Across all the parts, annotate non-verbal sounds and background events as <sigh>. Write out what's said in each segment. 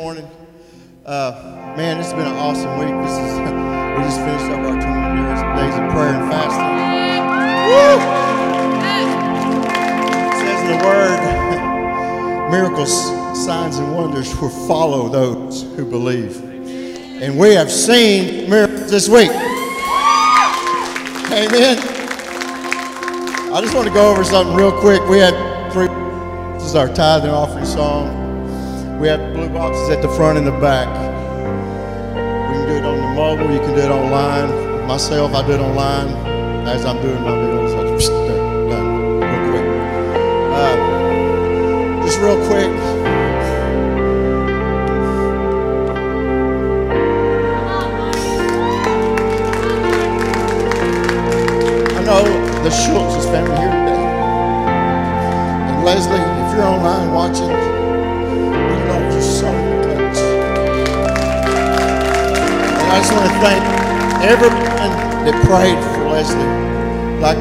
morning. Uh, man, has been an awesome week. This is <laughs> we just finished up our 20 days, days of prayer and fasting. Woo! It says in the Word, <laughs> miracles, signs, and wonders will follow those who believe. And we have seen miracles this week. Amen. I just want to go over something real quick. We had three. This is our tithing offering song. We have blue boxes at the front and the back. We can do it on the mobile. You can do it online. Myself, I do it online as I'm doing my bills. I just done, real quick. Uh, just real quick. I know the Schultz's family here today. And Leslie, if you're online watching, I just want to thank everyone that prayed for Leslie. Like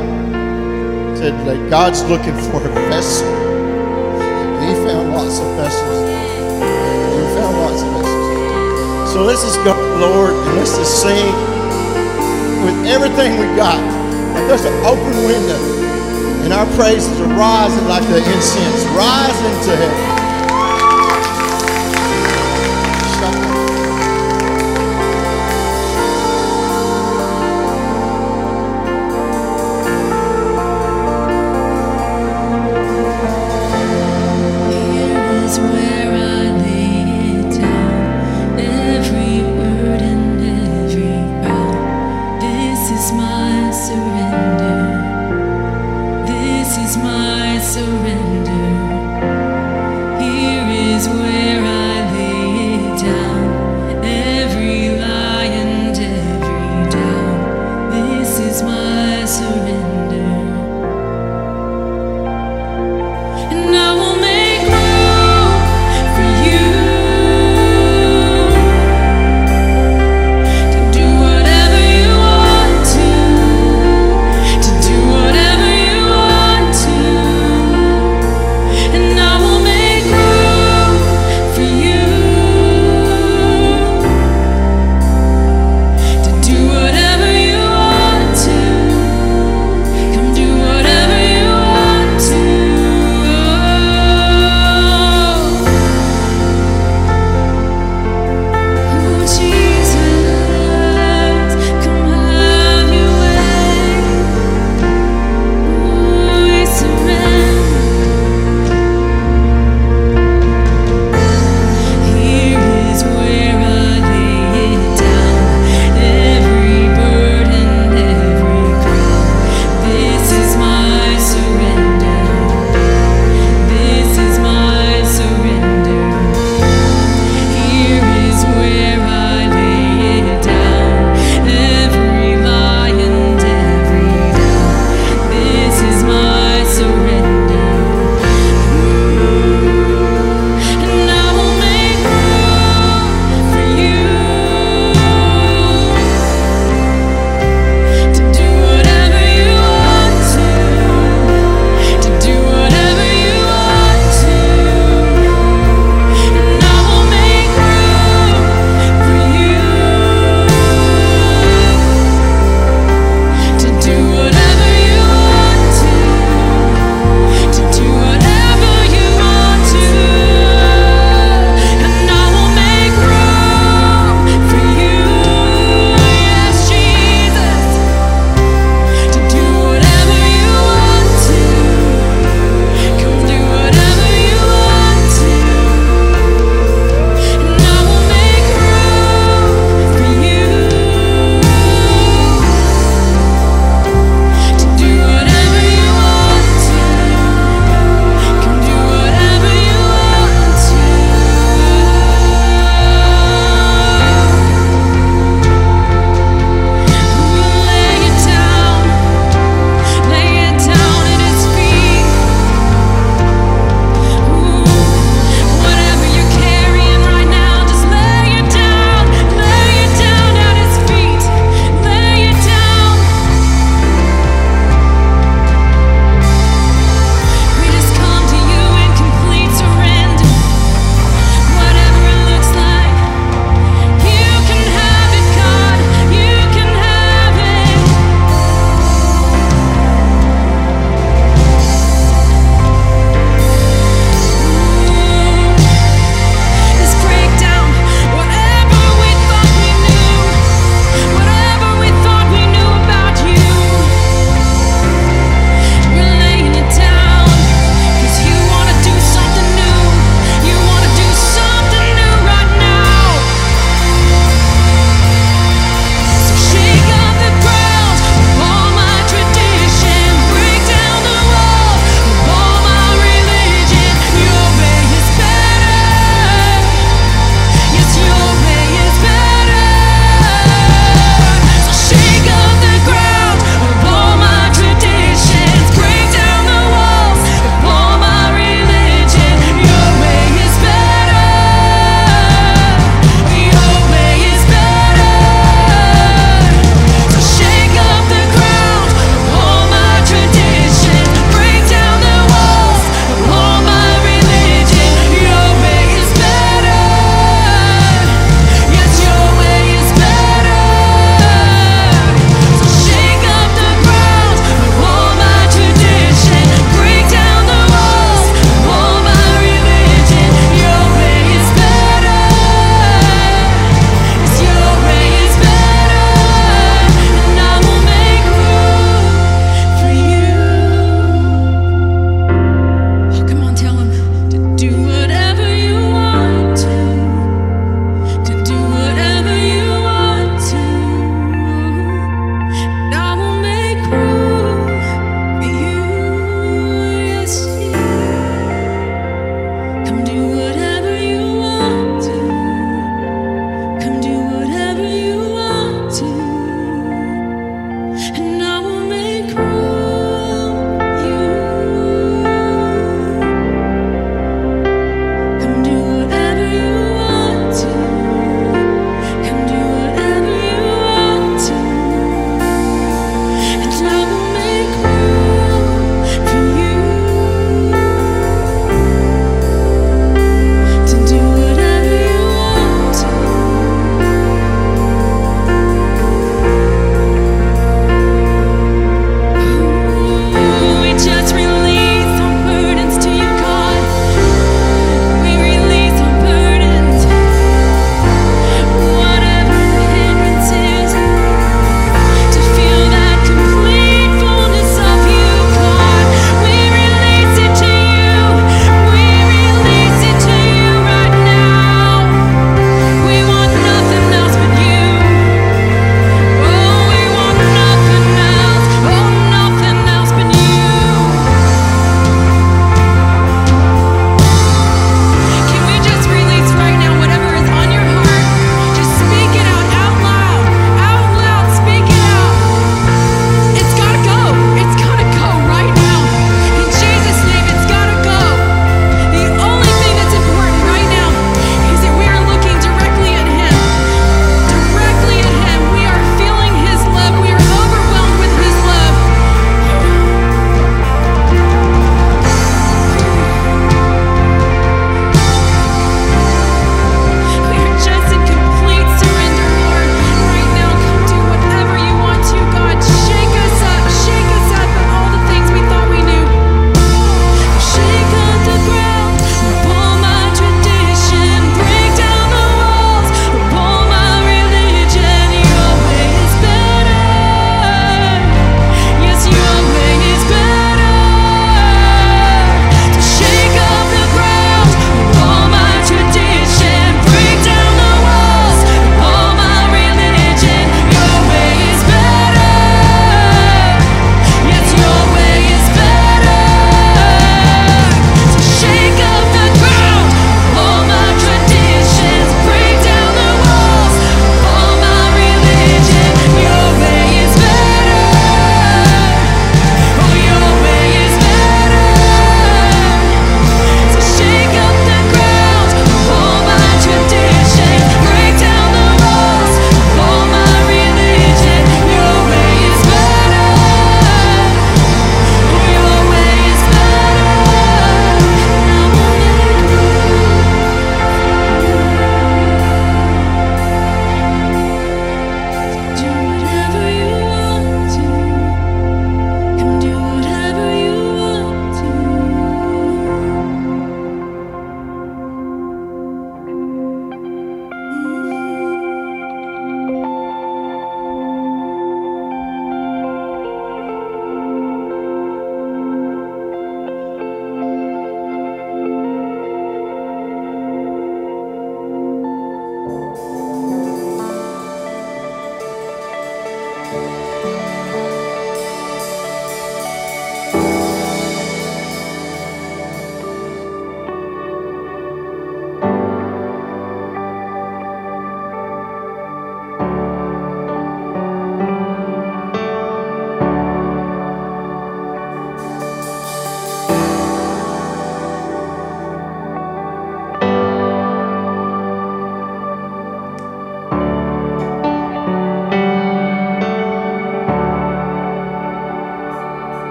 said today, God's looking for a vessel. And he found lots of vessels. He found lots of vessels. So let's just go, Lord, and let's just sing with everything we got. Like there's an open window, and our praises are rising like the incense, rising to heaven.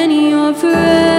In your presence.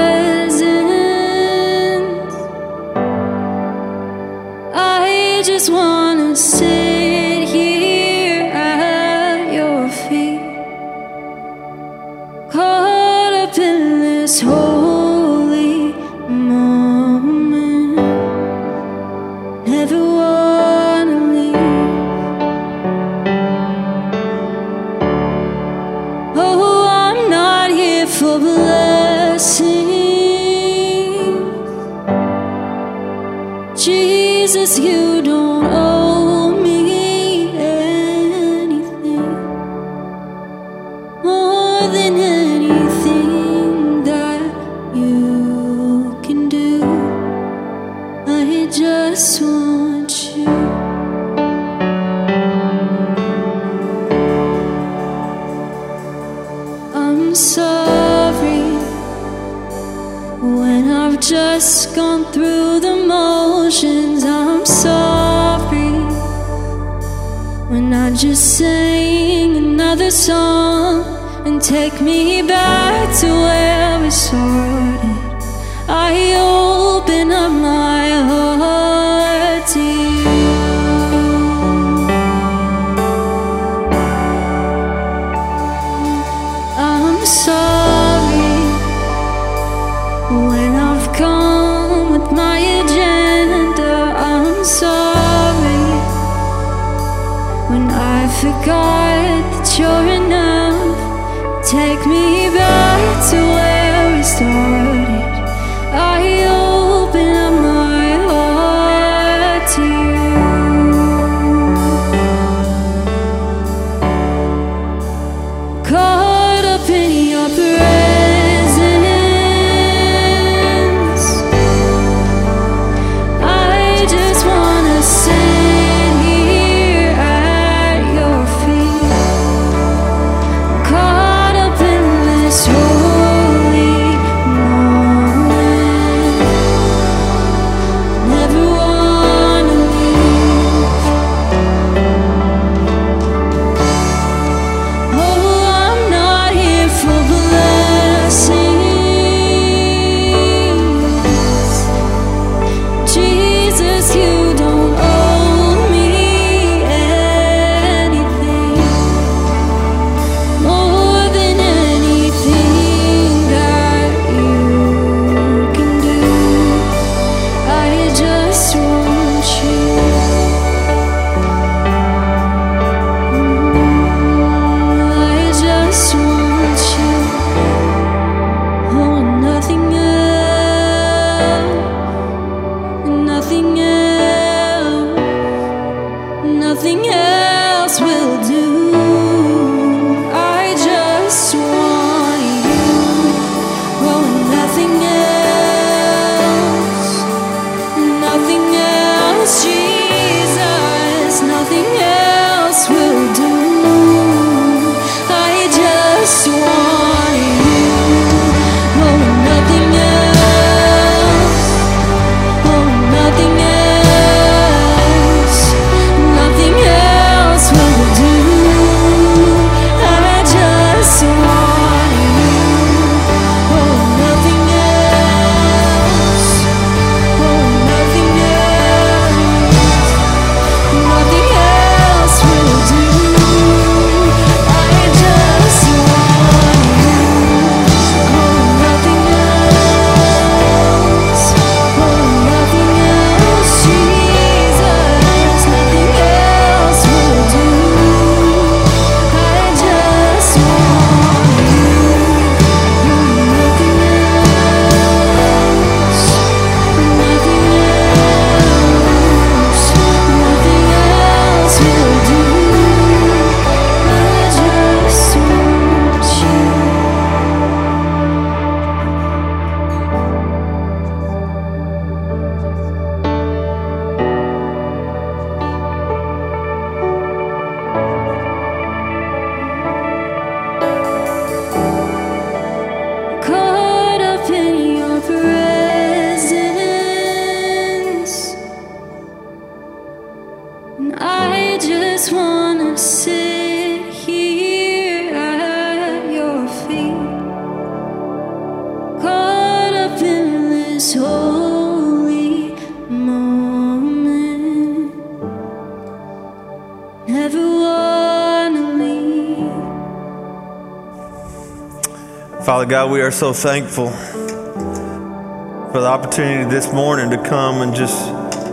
God, we are so thankful for the opportunity this morning to come and just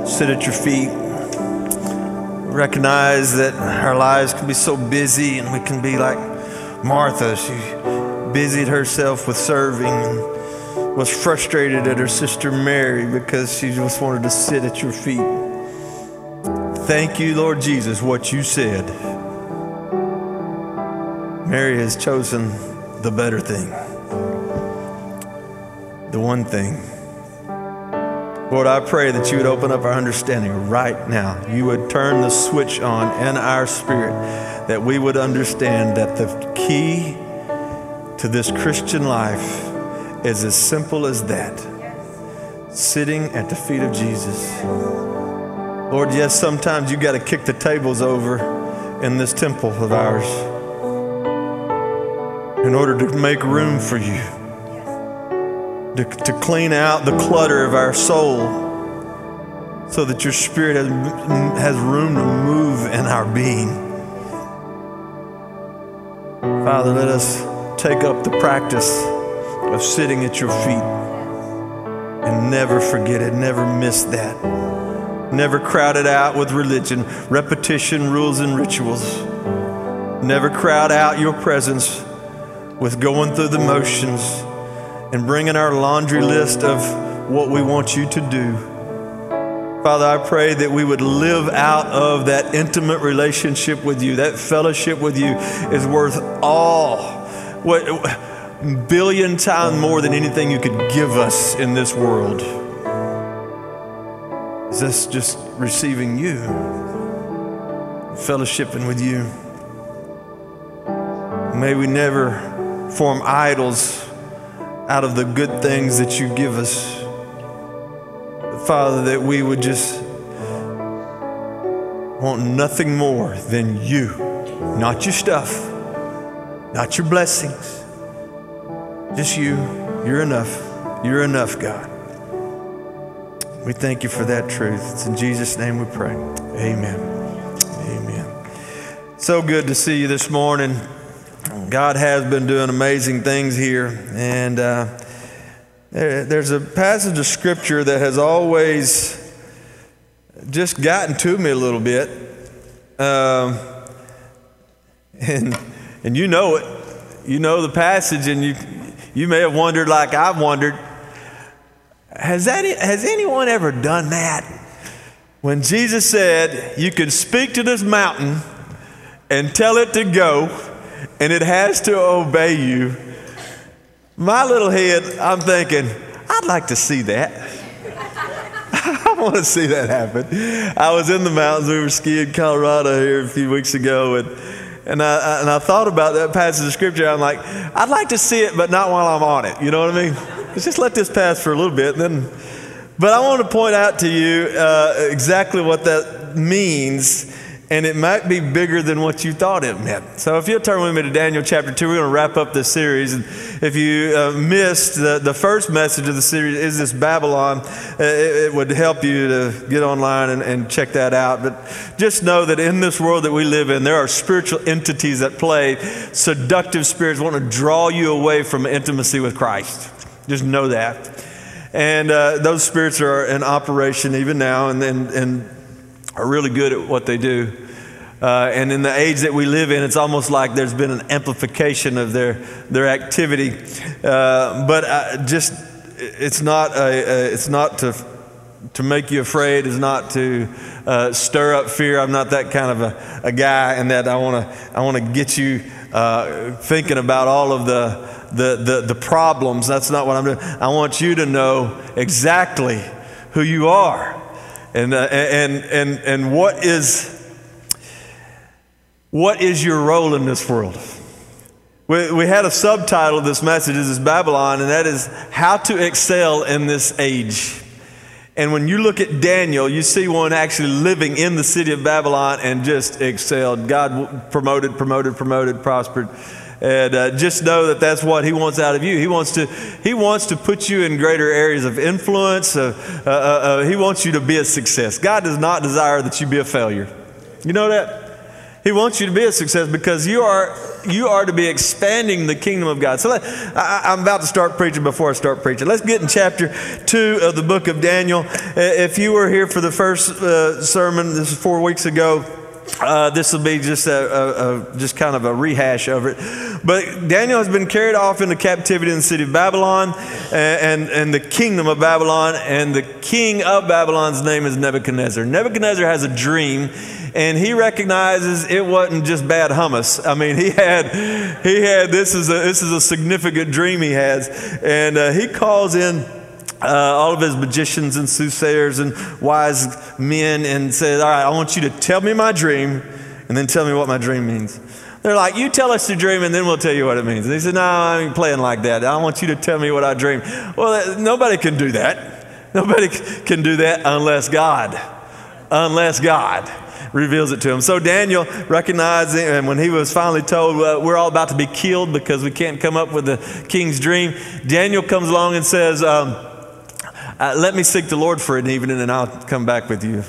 sit at your feet. Recognize that our lives can be so busy and we can be like Martha. She busied herself with serving and was frustrated at her sister Mary because she just wanted to sit at your feet. Thank you, Lord Jesus, what you said. Mary has chosen the better thing, one thing. Lord, I pray that you would open up our understanding right now. You would turn the switch on in our spirit, that we would understand that the key to this Christian life is as simple as that sitting at the feet of Jesus. Lord, yes, sometimes you got to kick the tables over in this temple of ours in order to make room for you to, to clean out the clutter of our soul so that your spirit has, has room to move in our being. Father, let us take up the practice of sitting at your feet and never forget it, never miss that. Never crowd it out with religion, repetition, rules, and rituals. Never crowd out your presence with going through the motions and bringing our laundry list of what we want you to do. Father, I pray that we would live out of that intimate relationship with you. That fellowship with you is worth all, what billion times more than anything you could give us in this world. Is this just receiving you, fellowshipping with you? May we never form idols out of the good things that you give us. Father, that we would just want nothing more than you, not your stuff, not your blessings, just you. You're enough. You're enough, God. We thank you for that truth. It's in Jesus' name we pray. Amen. Amen. So good to see you this morning. God has been doing amazing things here. And uh, there, there's a passage of scripture that has always just gotten to me a little bit. Um, <laughs> and, and you know it. You know the passage, and you, you may have wondered, like I've wondered, has, that, has anyone ever done that? When Jesus said, You can speak to this mountain and tell it to go, and it has to obey you. My little head, I'm thinking, I'd like to see that. <laughs> I want to see that happen. I was in the mountains. We were skiing Colorado here a few weeks ago, and and I, and I thought about that passage of scripture. I'm like, I'd like to see it, but not while I'm on it. You know what I mean? Let's just let this pass for a little bit, then. But I want to point out to you uh, exactly what that means and it might be bigger than what you thought it meant. So, if you'll turn with me to Daniel chapter 2, we're going to wrap up this series. And if you uh, missed the, the first message of the series, Is This Babylon? Uh, it, it, would help you to get online and, and, check that out. But just know that in this world that we live in, there are spiritual entities that play, seductive spirits want to draw you away from intimacy with Christ. Just know that. And uh, those spirits are in operation even now. and, and, and are really good at what they do. Uh, and in the age that we live in, it's almost like there's been an amplification of their, their activity. Uh, but I just, it's not, a, a, it's not to, to make you afraid, it's not to uh, stir up fear. I'm not that kind of a, a guy, and that I want to I wanna get you uh, thinking about all of the, the, the, the problems. That's not what I'm doing. I want you to know exactly who you are and, uh, and, and, and what, is, what is your role in this world? We, we had a subtitle of this message, Is Babylon, and that is How to Excel in This Age. And when you look at Daniel, you see one actually living in the city of Babylon and just excelled. God promoted, promoted, promoted, prospered. And uh, just know that that's what he wants out of you. He wants to, he wants to put you in greater areas of influence. Uh, uh, uh, uh he wants you to be a success. God does not desire that you be a failure. You know that? He wants you to be a success because you are, you are to be expanding the kingdom of God. So let, I, am about to start preaching before I start preaching. Let's get in chapter 2 of the book of Daniel. If you were here for the first uh, sermon, this was four weeks ago, uh, this will be just a, a, a, just kind of a rehash of it. But Daniel has been carried off into captivity in the city of Babylon and, and, and, the kingdom of Babylon. And the king of Babylon's name is Nebuchadnezzar. Nebuchadnezzar has a dream and he recognizes it wasn't just bad hummus. I mean, he had, he had this is a, this is a significant dream he has. And uh, he calls in uh, all of his magicians and soothsayers and wise men and says, All right, I want you to tell me my dream and then tell me what my dream means. They're like, You tell us your dream and then we'll tell you what it means. And he said, No, I ain't playing like that. I want you to tell me what I dream. Well, nobody can do that. Nobody can do that unless God. Unless God reveals it to him. So Daniel recognizing, and when he was finally told, well, we're all about to be killed because we can't come up with the king's dream, Daniel comes along and says, um, uh, let me seek the Lord for an evening and I'll come back with you.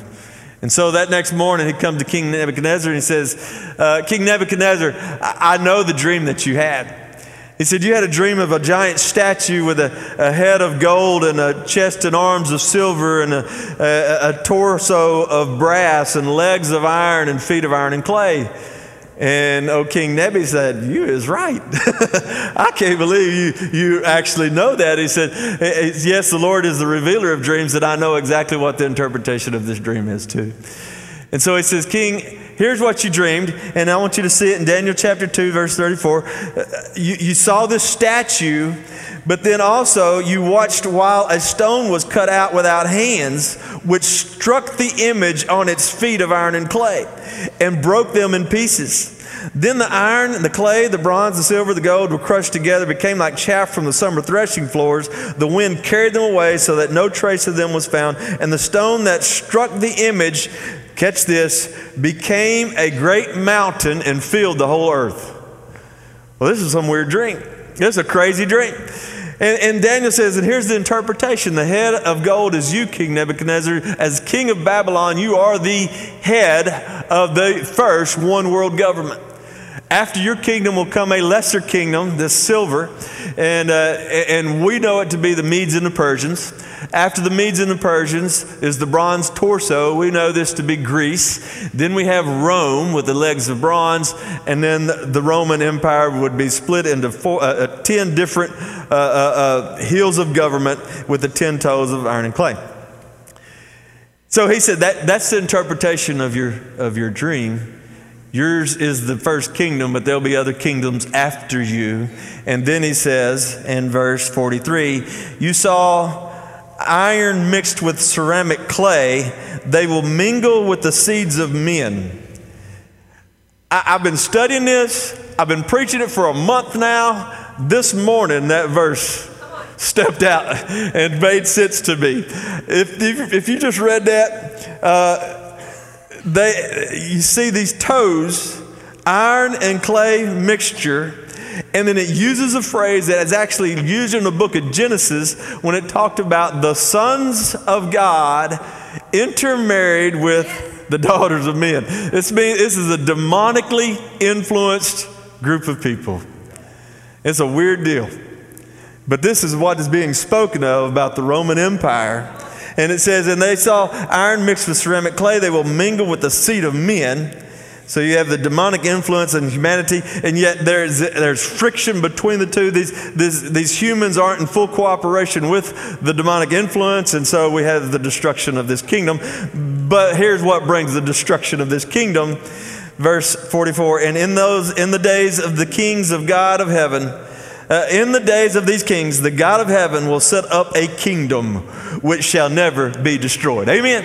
And so that next morning, he comes to King Nebuchadnezzar and he says, uh, King Nebuchadnezzar, I-, I know the dream that you had. He said, You had a dream of a giant statue with a, a head of gold and a chest and arms of silver and a, a, a, torso of brass and legs of iron and feet of iron and clay. And O King Nebi said, You is right. <laughs> I can't believe you, you actually know that. He said, eh, eh, Yes, the Lord is the revealer of dreams, that I know exactly what the interpretation of this dream is, too. And so he says, King, here's what you dreamed, and I want you to see it in Daniel chapter 2, verse 34. Uh, you, you saw this statue, but then also you watched while a stone was cut out without hands, which struck the image on its feet of iron and clay and broke them in pieces. Then the iron and the clay, the bronze, the silver, the gold were crushed together, became like chaff from the summer threshing floors. The wind carried them away so that no trace of them was found. And the stone that struck the image, catch this, became a great mountain and filled the whole earth. Well, this is some weird dream. This is a crazy dream. And, and, Daniel says, and here's the interpretation the head of gold is you, King Nebuchadnezzar. As king of Babylon, you are the head of the first one world government. After your kingdom will come a lesser kingdom, this silver, and, uh, and we know it to be the Medes and the Persians. After the Medes and the Persians is the bronze torso. We know this to be Greece. Then we have Rome with the legs of bronze, and then the Roman Empire would be split into four, uh, uh, 10 different uh, uh, uh, of government with the 10 toes of iron and clay. So he said that that's the interpretation of your, of your dream. Yours is the first kingdom, but there'll be other kingdoms after you. And then he says in verse 43 You saw iron mixed with ceramic clay, they will mingle with the seeds of men. I, have been studying this, I've been preaching it for a month now. This morning, that verse stepped out <laughs> and made sense to me. If, if, if you just read that, uh, they, you see these toes, iron and clay mixture, and then it uses a phrase that is actually used in the book of Genesis when it talked about the sons of God intermarried with the daughters of men. This, means, this is a demonically influenced group of people. It's a weird deal. But this is what is being spoken of about the Roman Empire and it says, And they saw iron mixed with ceramic clay, they will mingle with the seed of men. So you have the demonic influence in humanity, and yet there's, there's friction between the two. These, these, these humans aren't in full cooperation with the demonic influence, and so we have the destruction of this kingdom. But here's what brings the destruction of this kingdom. Verse 44 And in those in the days of the kings of God of heaven, uh, in the days of these kings, the God of heaven will set up a kingdom which shall never be destroyed. Amen.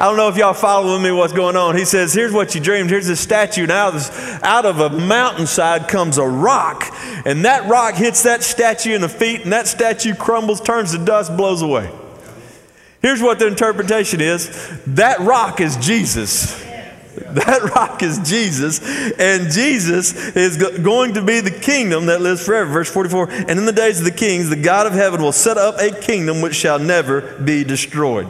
I don't know if y'all following me what's going on. He says, Here's what you dreamed. Here's this statue. Now, this, out of a mountainside comes a rock, and that rock hits that statue in the feet, and that statue crumbles, turns to dust, blows away. Here's what the interpretation is that rock is Jesus. <laughs> That rock is Jesus, and Jesus is going to be the kingdom that lives forever. Verse 44 And in the days of the kings, the God of heaven will set up a kingdom which shall never be destroyed.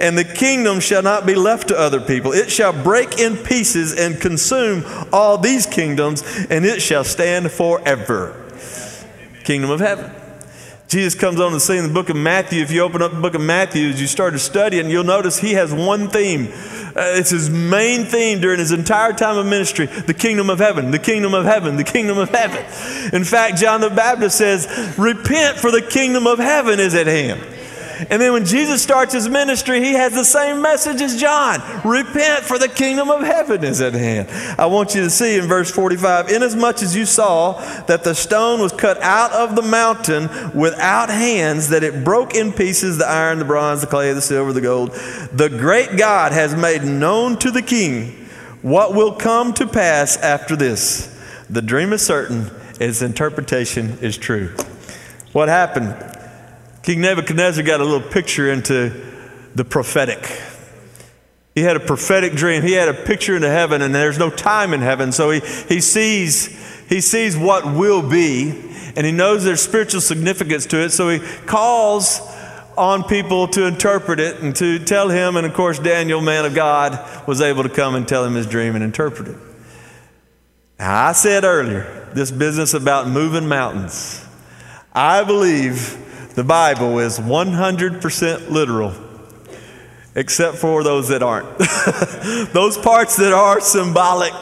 And the kingdom shall not be left to other people. It shall break in pieces and consume all these kingdoms, and it shall stand forever. Kingdom of heaven. Jesus comes on the scene in the book of Matthew. If you open up the book of Matthew, as you start to study it, you'll notice he has one theme. Uh, it's his main theme during his entire time of ministry the kingdom of heaven, the kingdom of heaven, the kingdom of heaven. In fact, John the Baptist says, Repent, for the kingdom of heaven is at hand. And then when Jesus starts his ministry, he has the same message as John repent, for the kingdom of heaven is at hand. I want you to see in verse 45 inasmuch as you saw that the stone was cut out of the mountain without hands, that it broke in pieces the iron, the bronze, the clay, the silver, the gold, the great God has made known to the king what will come to pass after this. The dream is certain, its interpretation is true. What happened? King Nebuchadnezzar got a little picture into the prophetic. He had a prophetic dream. He had a picture into heaven, and there's no time in heaven. So he, he, sees, he sees what will be, and he knows there's spiritual significance to it. So he calls on people to interpret it and to tell him. And of course, Daniel, man of God, was able to come and tell him his dream and interpret it. Now, I said earlier, this business about moving mountains. I believe the Bible is 100% literal, except for those that aren't. <laughs> those parts that are symbolic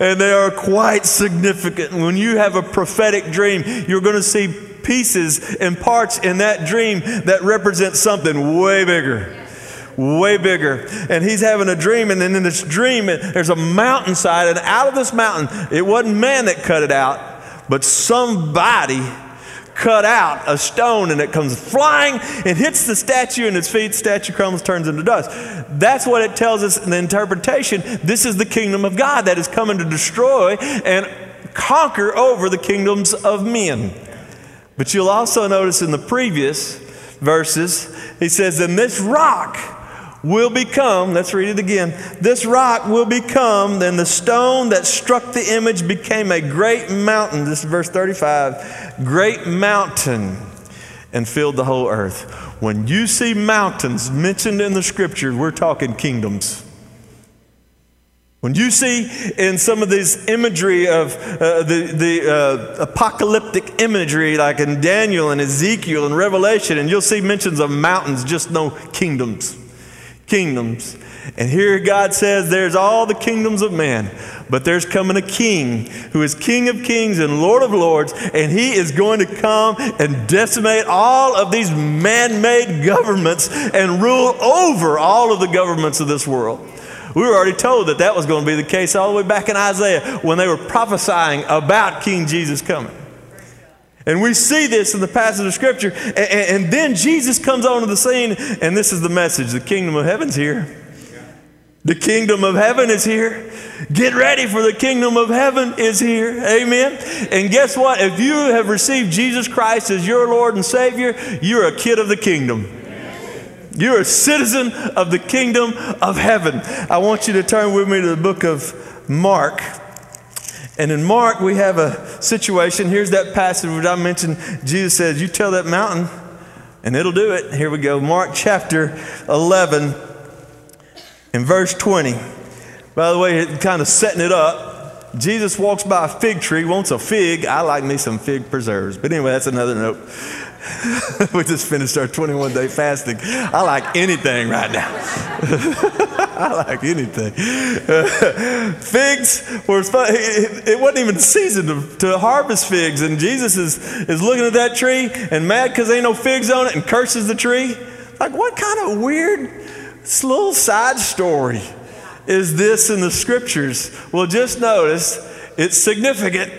and they are quite significant. When you have a prophetic dream, you're going to see pieces and parts in that dream that represent something way bigger way bigger. And he's having a dream, and then in this dream, there's a mountainside, and out of this mountain, it wasn't man that cut it out, but somebody cut out a stone and it comes flying and hits the statue and its feet, statue crumbles, turns into dust. That's what it tells us in the interpretation. This is the kingdom of God that is coming to destroy and conquer over the kingdoms of men. But you'll also notice in the previous verses, he says, And this rock will become, let's read it again. This rock will become, then the stone that struck the image became a great mountain. This is verse 35 great mountain and filled the whole earth. When you see mountains mentioned in the scriptures, we're talking kingdoms. When you see in some of this imagery of uh, the, the uh, apocalyptic imagery, like in Daniel and Ezekiel and Revelation, and you'll see mentions of mountains, just no kingdoms kingdoms. And here God says there's all the kingdoms of man, but there's coming a king who is King of kings and Lord of lords, and he is going to come and decimate all of these man made governments and rule over all of the governments of this world. We were already told that that was going to be the case all the way back in Isaiah when they were prophesying about King Jesus coming. And we see this in the passage of Scripture. And, and, then Jesus comes onto the scene, and this is the message the kingdom of heaven's here. The kingdom of heaven is here. Get ready for the kingdom of heaven is here. Amen. And guess what? If you have received Jesus Christ as your Lord and Savior, you're a kid of the kingdom. You're a citizen of the kingdom of heaven. I want you to turn with me to the book of Mark. And in Mark, we have a situation. Here's that passage which I mentioned. Jesus says, You tell that mountain, and it'll do it. Here we go. Mark chapter 11, in verse 20. By the way, kind of setting it up. Jesus walks by a fig tree, wants a fig. I like me some fig preserves. But anyway, that's another note. <laughs> we just finished our 21 day fasting. I like anything right now. <laughs> I like anything. <laughs> figs were, it wasn't even season to, to harvest figs. And Jesus is, is looking at that tree and mad because ain't no figs on it and curses the tree. Like, what kind of weird little side story is this in the scriptures? Well, just notice it's significant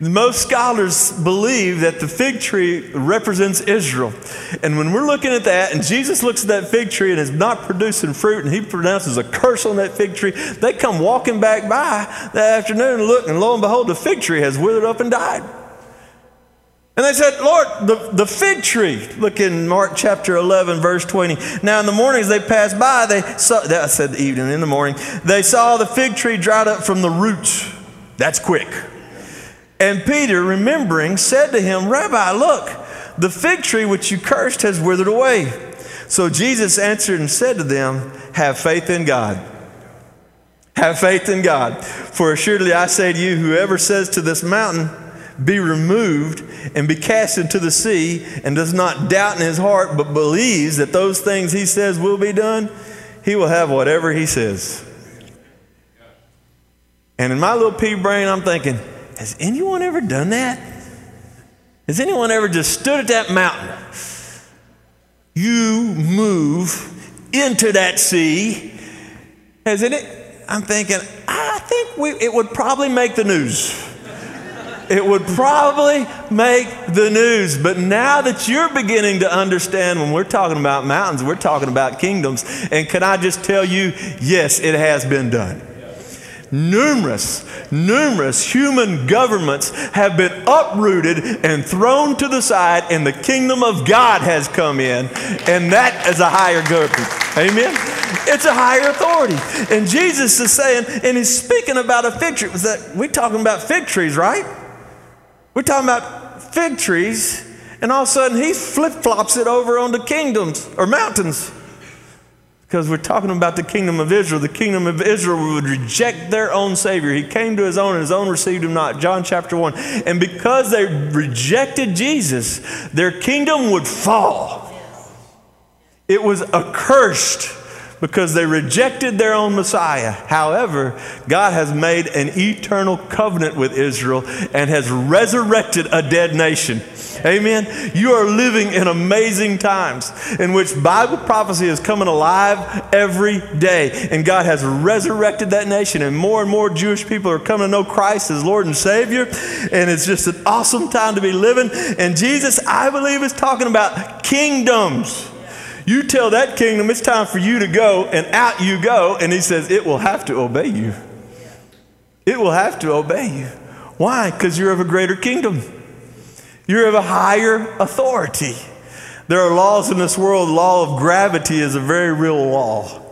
most scholars believe that the fig tree represents Israel. And when we're looking at that, and Jesus looks at that fig tree and is not producing fruit, and he pronounces a curse on that fig tree, they come walking back by that afternoon and look, and lo and behold, the fig tree has withered up and died. And they said, Lord, the, the fig tree. Look in Mark chapter 11, verse 20. Now, in the mornings they passed by, they saw, I said the evening, in the morning, they saw the fig tree dried up from the roots. That's quick. And Peter, remembering, said to him, Rabbi, look, the fig tree which you cursed has withered away. So Jesus answered and said to them, Have faith in God. Have faith in God. For assuredly I say to you, whoever says to this mountain, be removed and be cast into the sea, and does not doubt in his heart, but believes that those things he says will be done, he will have whatever he says. And in my little pea brain, I'm thinking, has anyone ever done that? Has anyone ever just stood at that mountain? You move into that sea. hasn't it? I'm thinking, I think we, it would probably make the news. It would probably make the news. But now that you're beginning to understand when we're talking about mountains, we're talking about kingdoms. And can I just tell you, yes, it has been done numerous, numerous human governments have been uprooted and thrown to the side, and the kingdom of God has come in, and that is a higher government. Amen? It's a higher authority. And Jesus is saying, and he's speaking about a fig tree. That, we're talking about fig trees, right? We're talking about fig trees, and all of a sudden he flip flops it over onto kingdoms or mountains because we're talking about the kingdom of Israel. The kingdom of Israel would reject their own Savior. He came to his own, and his own received him not. John chapter 1. And because they rejected Jesus, their kingdom would fall. It was accursed because they rejected their own Messiah. However, God has made an eternal covenant with Israel and has resurrected a dead nation. Amen. You are living in amazing times in which Bible prophecy is coming alive every day. And God has resurrected that nation, and more and more Jewish people are coming to know Christ as Lord and Savior. And it's just an awesome time to be living. And Jesus, I believe, is talking about kingdoms. You tell that kingdom it's time for you to go, and out you go. And he says, it will have to obey you. It will have to obey you. Why? Because you're of a greater kingdom. You're of a higher authority. There are laws in this world. The law of gravity is a very real law.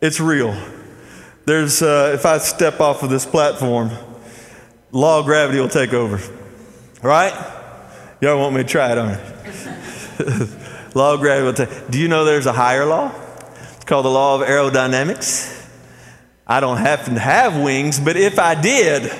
It's real. There's, uh, if I step off of this platform, law of gravity will take over. Right? Y'all want me to try it, on? <laughs> law of gravity. Do you know there's a higher law? It's called the law of aerodynamics. I don't happen to have wings, but if I did,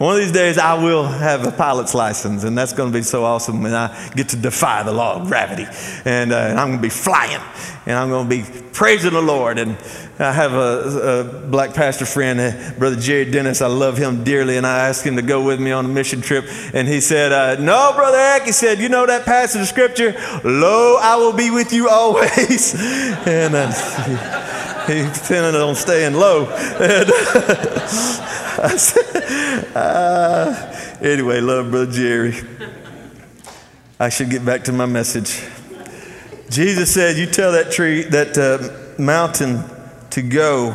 one of these days, I will have a pilot's license, and that's going to be so awesome when I get to defy the law of gravity. And, uh, and I'm going to be flying, and I'm going to be praising the Lord. And I have a, a black pastor friend, uh, Brother Jerry Dennis. I love him dearly, and I asked him to go with me on a mission trip. And he said, uh, No, Brother Eck, he said, You know that passage of scripture? Lo, I will be with you always. <laughs> and uh, he, intended on staying low. <laughs> And, <laughs> uh, anyway, love Brother Jerry. I should get back to my message. Jesus said, You tell that tree, that uh, mountain to go,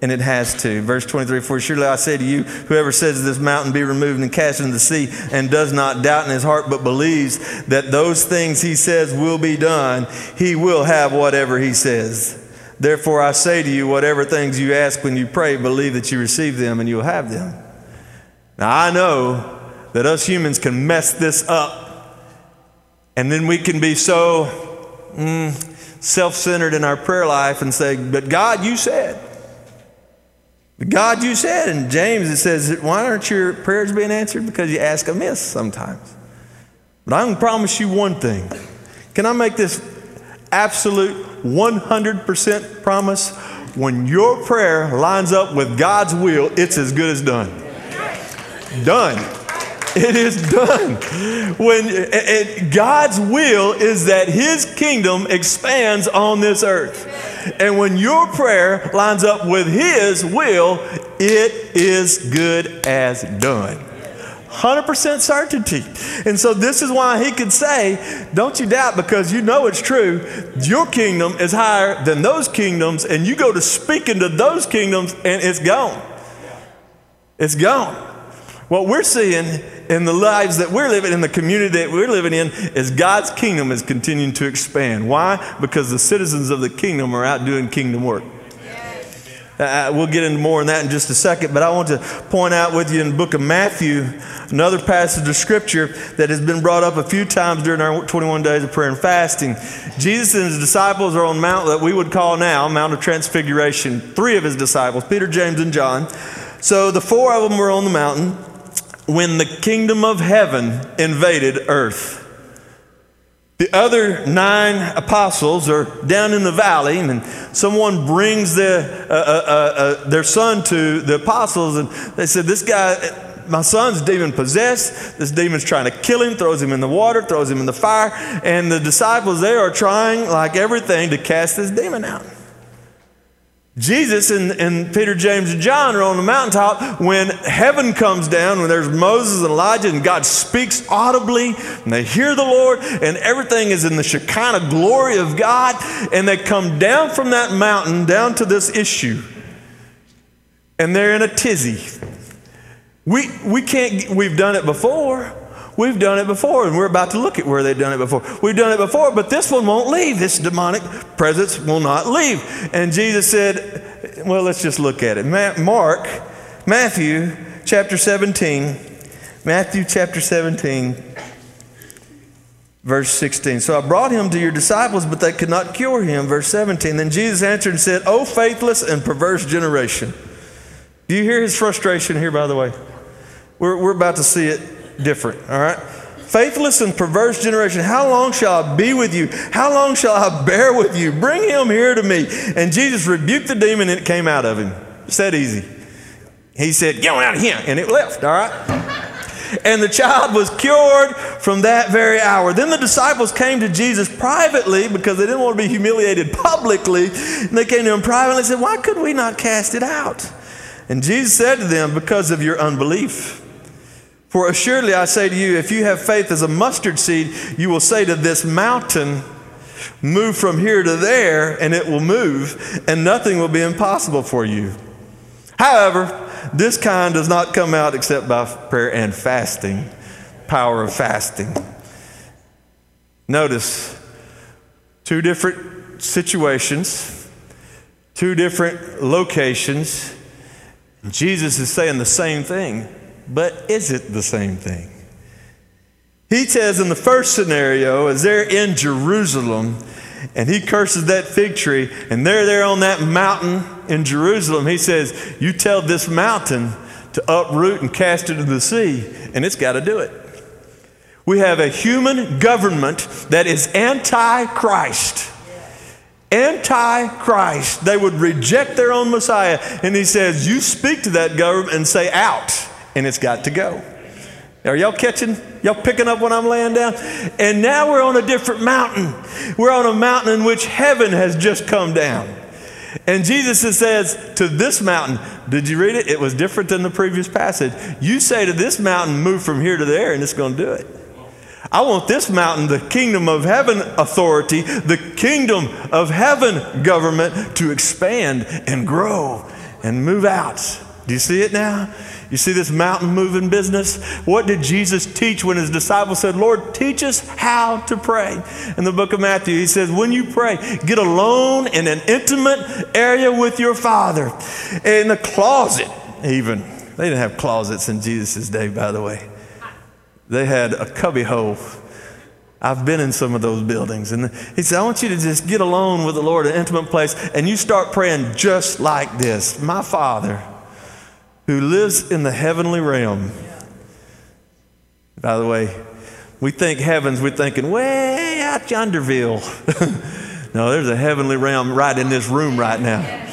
and it has to. Verse 23 For surely I say to you, whoever says this mountain be removed and cast into the sea, and does not doubt in his heart, but believes that those things he says will be done, he will have whatever he says. Therefore, I say to you, whatever things you ask when you pray, believe that you receive them and you'll have them. Now, I know that us humans can mess this up, and then we can be so mm, self centered in our prayer life and say, But God, you said. God, you said. And James, it says, Why aren't your prayers being answered? Because you ask amiss sometimes. But I can promise you one thing. Can I make this absolute 100% promise when your prayer lines up with God's will, it's as good as done. Done. It is done. When God's will is that His kingdom expands on this earth. And when your prayer lines up with His will, it is good as done. 100% certainty. And so this is why he could say, Don't you doubt because you know it's true. Your kingdom is higher than those kingdoms, and you go to speak into those kingdoms, and it's gone. It's gone. What we're seeing in the lives that we're living in, the community that we're living in, is God's kingdom is continuing to expand. Why? Because the citizens of the kingdom are out doing kingdom work. Uh, uh, we'll get into more on that in just a second, but I want to point out with you in the book of Matthew another passage of scripture that has been brought up a few times during our 21 days of prayer and fasting. Jesus and his disciples are on Mount that we would call now Mount of Transfiguration. Three of his disciples, Peter, James, and John. So the four of them were on the mountain when the kingdom of heaven invaded earth. The other nine apostles are down in the valley, and someone brings their, uh, uh, uh, uh, their son to the apostles, and they said, This guy, my son's demon possessed. This demon's trying to kill him, throws him in the water, throws him in the fire, and the disciples there are trying, like everything, to cast this demon out. Jesus and, and, Peter, James, and John are on the mountaintop when heaven comes down, when there's Moses and Elijah, and God speaks audibly, and they hear the Lord, and everything is in the Shekinah glory of God, and they come down from that mountain down to this issue, and they're in a tizzy. We, we can't, we've done it before. We've done it before, and we're about to look at where they've done it before. We've done it before, but this one won't leave. This demonic presence will not leave. And Jesus said, Well, let's just look at it. Mark, Matthew chapter 17, Matthew chapter 17, verse 16. So I brought him to your disciples, but they could not cure him. Verse 17. Then Jesus answered and said, O faithless and perverse generation. Do you hear his frustration here, by the way? We're, we're about to see it different, all right? Faithless and perverse generation, how long shall I be with you? How long shall I <laughs> bear with you? Bring him here to me. And Jesus rebuked the demon and it came out of him. It's that easy. He said, Get out of here. And it left, all right? And the child was cured from that very hour. Then the disciples came to Jesus privately because they didn't want to be humiliated <laughs> publicly. And they came to him privately and said, Why could we not cast it out? And Jesus said to them, Because of your unbelief. For assuredly I say to you, if you have faith as a mustard seed, you will say to this mountain, Move from here to there, and it will move, and nothing will be impossible for you. However, this kind does not come out except by prayer and fasting, power of fasting. Notice two different situations, two different locations. Jesus is saying the same thing. But is it the same thing? He says in the first scenario, as they're in Jerusalem, and he curses that fig tree, and they're there on that mountain in Jerusalem, he says, You tell this mountain to uproot and cast it into the sea, and it's got to do it. We have a human government that is anti Christ. Anti Christ. They would reject their own Messiah. And he says, You speak to that government and say, Out and it's got to go. Are y'all catching? Y'all picking up what I'm laying down? And now we're on a different mountain. We're on a mountain in which heaven has just come down. And Jesus says to this mountain, did you read it? It was different than the previous passage. You say to this mountain, move from here to there, and it's going to do it. I want this mountain, the kingdom of heaven authority, the kingdom of heaven government to expand and grow and move out. Do you see it now? You see this mountain moving business? What did Jesus teach when his disciples said, Lord, teach us how to pray? In the book of Matthew, he says, When you pray, get alone in an intimate area with your Father. In the closet, even. They didn't have closets in Jesus' day, by the way. They had a cubbyhole. I've been in some of those buildings. And he said, I want you to just get alone with the Lord, an intimate place, and you start praying just like this My Father who lives in the heavenly realm. By the way, we think heavens, we're thinking way out yonderville. <laughs> no, there's a heavenly realm right in this room right now.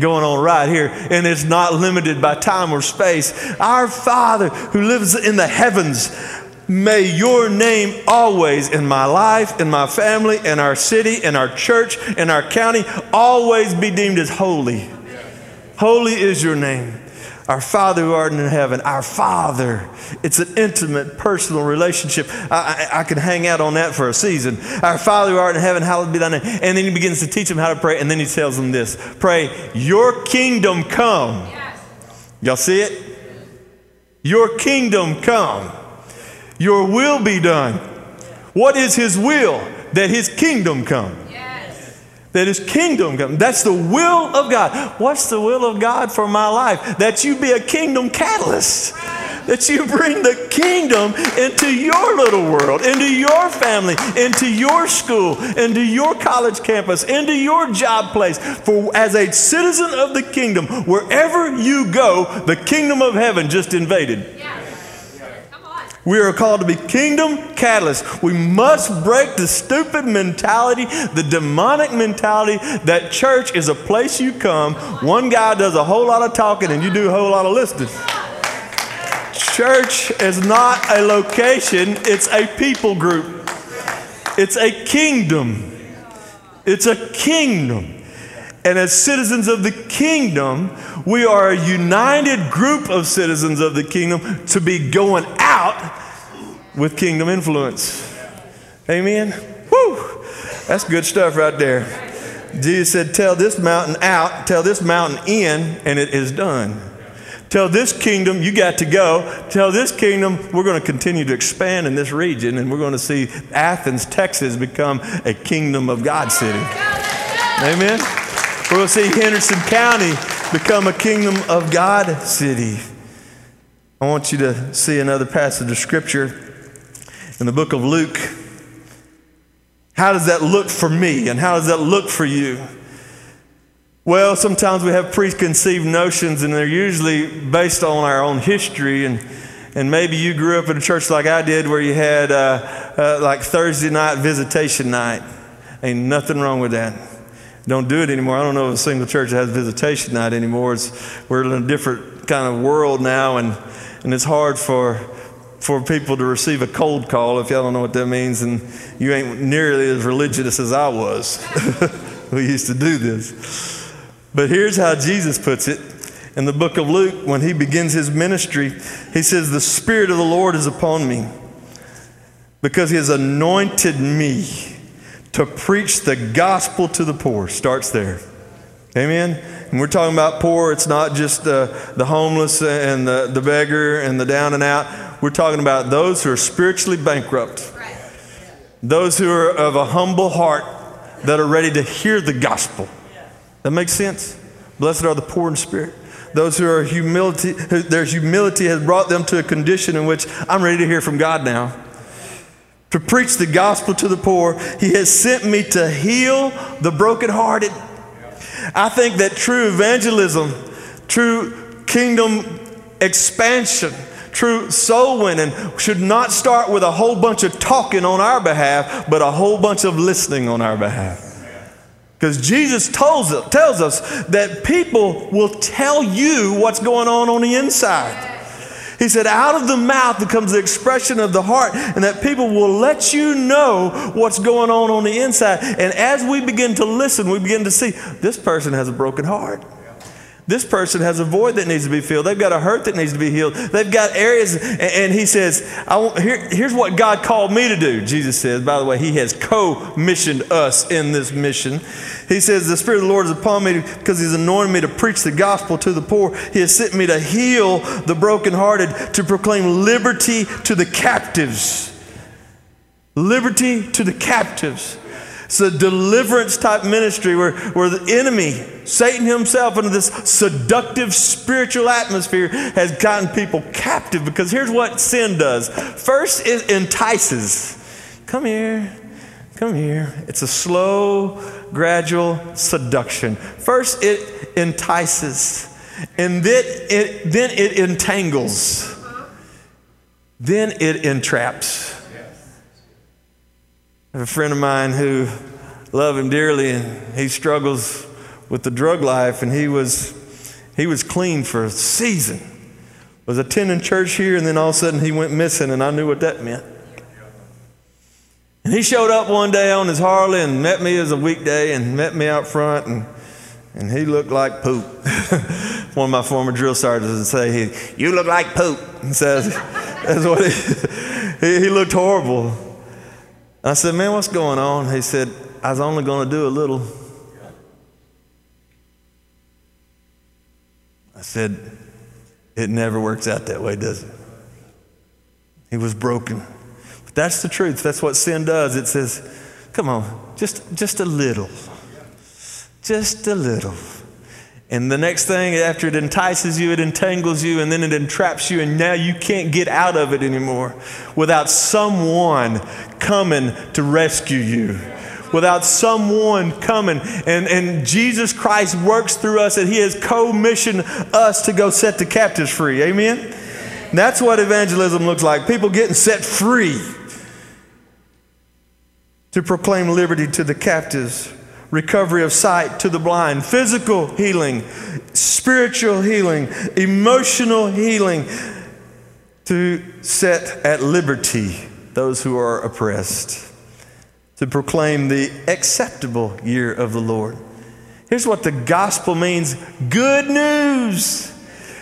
Going on right here, and it's not limited by time or space. Our Father who lives in the heavens, May your name always in my life, in my family, in our city, in our church, in our county, always be deemed as holy. Holy is your name. Our Father who art in heaven, our Father. It's an intimate, personal relationship. I, I, I, can hang out on that for a season. Our Father who art in heaven, hallowed be thy name. And then he begins to teach them how to pray, and then he tells them this Pray, your kingdom come. Y'all see it? Your kingdom come. Your will be done. What is his will? That his kingdom come. That his kingdom come. That's the will of God. What's the will of God for my life? That you be a kingdom catalyst that you bring the kingdom into your little world, into your family, into your school, into your college campus, into your job place. For as a citizen of the kingdom, wherever you go, the kingdom of heaven just invaded. We are called to be kingdom catalysts. We must break the stupid mentality, the demonic mentality that church is a place you come, one guy does a whole lot of talking, and you do a whole lot of listening. Church is not a location, it's a people group. It's a kingdom. It's a kingdom. And as citizens of the kingdom, we are a united group of citizens of the kingdom to be going out with kingdom influence. Amen? Whew! That's good stuff right there. Jesus said, Tell this mountain out, tell this mountain in, and it is done. Tell this kingdom, you got to go. Tell this kingdom, we're going to continue to expand in this region, and we're going to see Athens, Texas become a kingdom of God city. Amen. To see Henderson County become a kingdom of God city. I want you to see another passage of scripture in the book of Luke. How does that look for me, and how does that look for you? Well, sometimes we have preconceived notions, and they're usually based on our own history. And, and maybe you grew up in a church like I did where you had uh, uh, like Thursday night visitation night. Ain't nothing wrong with that. Don't do it anymore. I don't know of a single church that has visitation night anymore. It's, we're in a different kind of world now, and, and it's hard for, for people to receive a cold call if y'all don't know what that means, and you ain't nearly as religious as I was. <laughs> we used to do this. But here's how Jesus puts it in the book of Luke when he begins his ministry. He says, The Spirit of the Lord is upon me because he has anointed me to preach the gospel to the poor. Starts there. Amen. And we're talking about poor, it's not just the, the homeless and the, the beggar and the down and out. We're talking about those who are spiritually bankrupt, those who are of a humble heart that are ready to hear the gospel. That makes sense? Blessed are the poor in spirit. Those who are humility, their humility has brought them to a condition in which I'm ready to hear from God now. To preach the gospel to the poor, He has sent me to heal the brokenhearted. I think that true evangelism, true kingdom expansion, true soul winning should not start with a whole bunch of talking on our behalf, but a whole bunch of listening on our behalf. Because Jesus tells us, tells us that people will tell you what's going on on the inside. He said, out of the mouth comes the expression of the heart, and that people will let you know what's going on on the inside. And as we begin to listen, we begin to see this person has a broken heart. This person has a void that needs to be filled. They've got a hurt that needs to be healed. They've got areas, and he says, i here, Here's what God called me to do. Jesus says, by the way, he has co missioned us in this mission. He says, The Spirit of the Lord is upon me because he's anointed me to preach the gospel to the poor. He has sent me to heal the brokenhearted, to proclaim liberty to the captives. Liberty to the captives. It's a deliverance type ministry where, where the enemy, Satan himself, into this seductive spiritual atmosphere, has gotten people captive. Because here's what sin does first, it entices. Come here, come here. It's a slow, gradual seduction. First, it entices, and then it, then it entangles, then it entraps a friend of mine who love him dearly, and he struggles with the drug life, and he was he was clean for a season. Was attending church here, and then all of a sudden he went missing, and I knew what that meant. And he showed up one day on his Harley and met me as a weekday, and met me out front, and and he looked like poop. <laughs> one of my former drill sergeants would say, he, "You look like poop." and says, <laughs> "That's what he, he, he looked horrible." I said, Man, what's going on? He said, I was only going to do a little. I said, It never works out that way, does it? He was broken. But that's the truth. That's what sin does. It says, come on, just, just a little. Just a little. And the next thing, after it entices you, it entangles you, and then it entraps you, and now you can't get out of it anymore without someone coming to rescue you. Without someone coming. And, and Jesus Christ works through us, and He has co-missioned us to go set the captives free. Amen? And that's what evangelism looks like people getting set free to proclaim liberty to the captives recovery of sight to the blind, physical healing, spiritual healing, emotional healing, to set at liberty those who are oppressed, to proclaim the acceptable year of the Lord. Here's what the gospel means good news.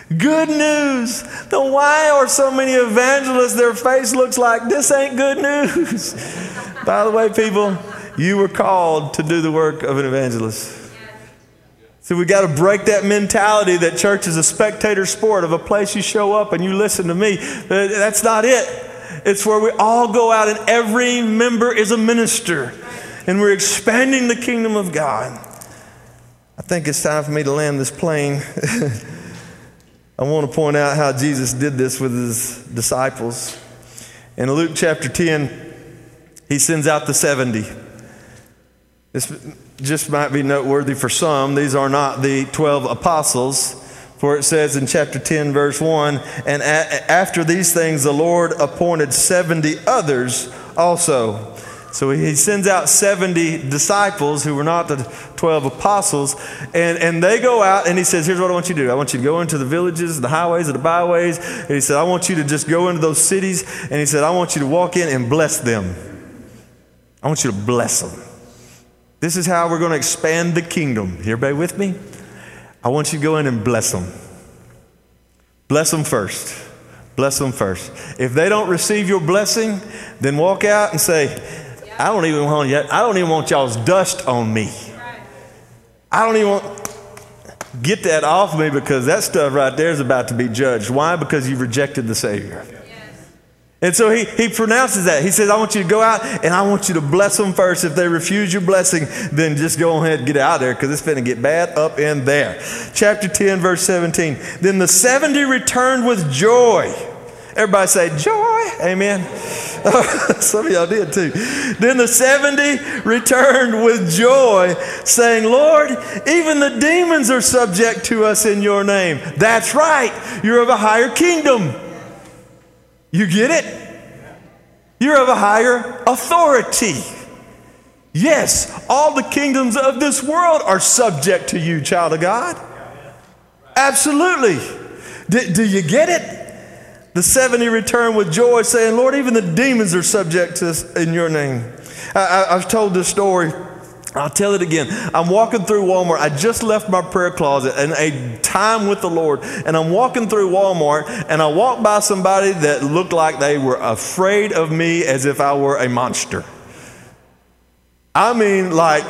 Good news. Then why are so many evangelists, their face looks like this ain't good news? <laughs> By the way, people, you were called to do the work of an evangelist. So we got to break that mentality that church is a spectator sport of a place you show up and you listen to me. Uh, that's not it. It's where we all go out and every member is a minister and we're expanding the kingdom of God. I think it's time for me to land this plane. <laughs> I want to point out how Jesus did this with his disciples. In Luke chapter 10, he sends out the 70. This just might be noteworthy for some. These are not the 12 apostles. For it says in chapter 10, verse 1 And a- after these things, the Lord appointed 70 others also. So he sends out 70 disciples who were not the 12 apostles, and, and they go out and he says, Here's what I want you to do. I want you to go into the villages, the highways, and the byways. And he said, I want you to just go into those cities. And he said, I want you to walk in and bless them. I want you to bless them. This is how we're going to expand the kingdom. Everybody with me? I want you to go in and bless them. Bless them first. Bless them first. If they don't receive your blessing, then walk out and say, I don't even want yet. I don't even want y'all's dust on me. I don't even want get that off me because that stuff right there is about to be judged. Why? Because you rejected the Savior. And so he, he pronounces that. He says, I want you to go out and I want you to bless them first. If they refuse your blessing, then just go ahead and get out of there because it's going to get bad up in there. Chapter 10, verse 17. Then the 70 returned with joy. Everybody say, joy. Amen. <laughs> Some of y'all did too. Then the 70 returned with joy, saying, Lord, even the demons are subject to us in your name. That's right. You're of a higher kingdom. You get it? You're of a higher authority. Yes, all the kingdoms of this world are subject to you, child of God. Absolutely. D- do you get it? The 70 returned with joy, saying, Lord, even the demons are subject to us in your name. I, I, I've told this story I'll tell it again. I'm walking through Walmart. I just left my prayer closet and a time with the Lord. And I'm walking through Walmart and I walked by somebody that looked like they were afraid of me as if I were a monster. I mean, like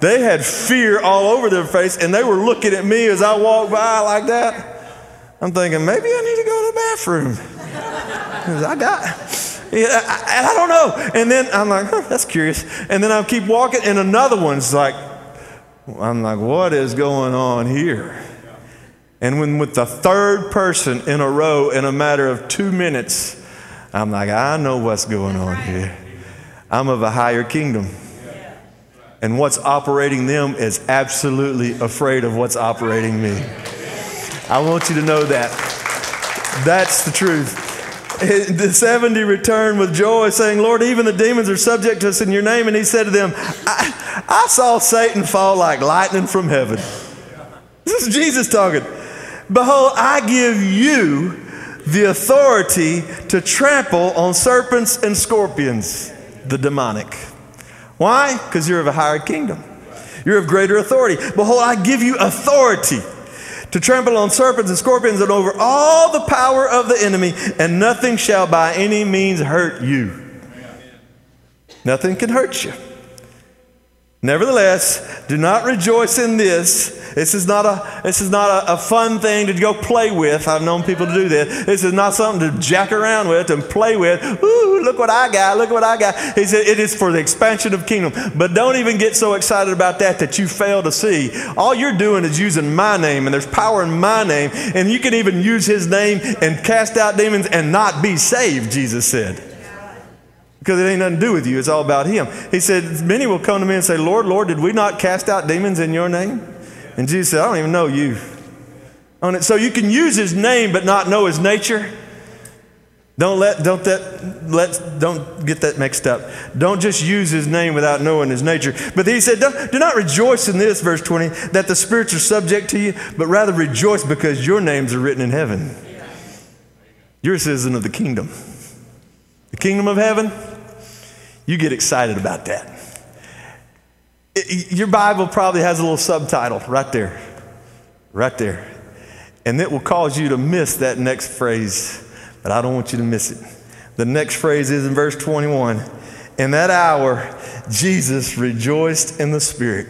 they had fear all over their face and they were looking at me as I walked by like that. I'm thinking, maybe I need to go to the bathroom. <laughs> I got. And I, I don't know. And then I'm like, huh, that's curious. And then I keep walking, and another one's like, I'm like, what is going on here? And when with the third person in a row in a matter of two minutes, I'm like, I know what's going on here. I'm of a higher kingdom. And what's operating them is absolutely afraid of what's operating me. I want you to know that. That's the truth. <laughs> The 70 returned with joy, saying, Lord, even the demons are subject to us in your name. And he said to them, I, I saw Satan fall like lightning from heaven. <laughs> This is Jesus talking. Behold, I give you the authority to trample on serpents and scorpions, the demonic. Why? Because you're of a higher kingdom. You're of greater authority. Behold, I give you authority to trample on serpents and scorpions and over all the power of the enemy, and nothing shall by any means hurt you. Nothing can hurt you. Nevertheless, do not rejoice in this. This is not a this is not a, a, fun thing to go play with. I've known people to do this. This is not something to jack around with and play with. Ooh, look what I got! Look what I got! He said it is for the expansion of kingdom. But don't even get so excited about that that you fail to see. All you're doing is using my name, and there's power in my name, and you can even use His name and cast out demons and not be saved. Jesus said because it ain't nothing to do with you. It's all about Him. He said, Many will come to me and say, Lord, Lord, did we not cast out demons in your name? And Jesus said, I don't even know you. On it, So you can use His name but not know His nature. Don't let, don't that, let, don't get that mixed up. Don't just use his name without knowing his nature. But he said, do not rejoice in this, verse 20, that the spirits are subject to you, but rather rejoice because your names are written in heaven. You're a citizen of the kingdom. The kingdom of heaven, you get excited about that. It, your Bible probably has a little subtitle right there, right there. And it will cause you to miss that next phrase, but I don't want you to miss it. The next phrase is in verse 21 In that hour, Jesus rejoiced in the Spirit.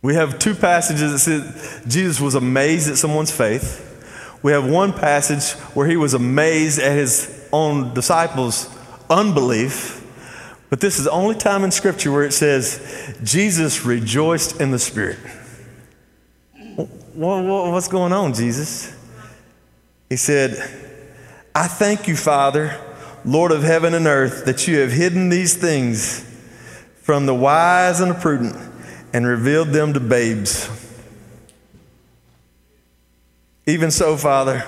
We have two passages that says Jesus was amazed at someone's faith. We have one passage where he was amazed at his on disciples' unbelief. But this is the only time in Scripture where it says, Jesus rejoiced in the Spirit. What's going on, Jesus? He said, I thank you, Father, Lord of heaven and earth, that you have hidden these things from the wise and the prudent and revealed them to babes. Even so, Father,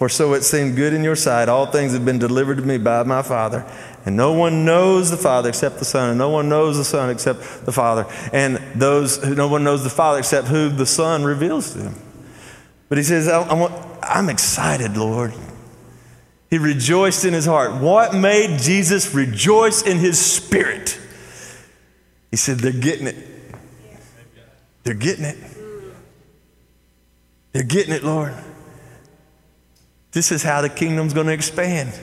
for so it seemed good in your sight. All things have been delivered to me by my Father. And no one knows the Father except the Son, and no one knows the Son except the Father. And those no one knows the Father except who the Son reveals to him. But he says, I'm, I'm excited, Lord. He rejoiced in his heart. What made Jesus rejoice in his spirit? He said, They're getting it. They're getting it. They're getting it, Lord. This is how the kingdom's going to expand.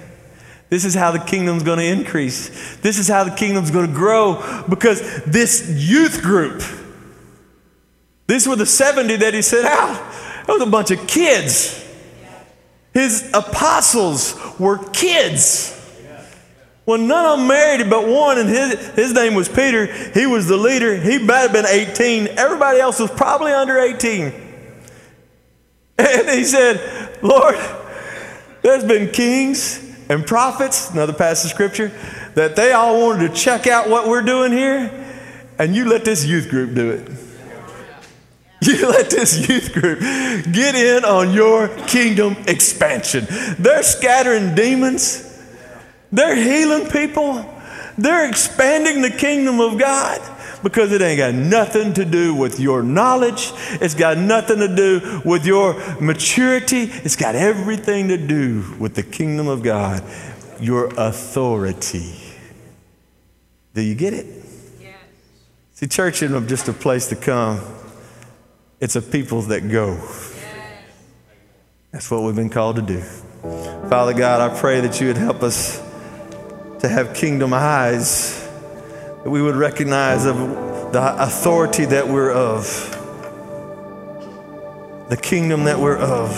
This is how the kingdom's going to increase. This is how the kingdom's going to grow because this youth group, these were the 70 that he sent out. It was a bunch of kids. His apostles were kids. Well, none of them married but one, and his, his name was Peter. He was the leader. He might have been 18. Everybody else was probably under 18. <laughs> And he said, Lord, there's been kings and prophets, another passage of scripture, that they all wanted to check out what we're doing here, and you let this youth group do it. You <laughs> let this youth group get in on your kingdom expansion. They're scattering demons, they're healing people, they're expanding the kingdom of God because it ain't got nothing to do with your knowledge. It's got nothing to do with your maturity. It's got everything to do with the kingdom of God, your authority. Do you get it? Yes. See, church isn't just a place to come, it's a people that go. Yes. That's what we've been called to do. Father God, I pray that you would help us to have kingdom eyes that we would recognize of the authority that we're of, the kingdom that we're of,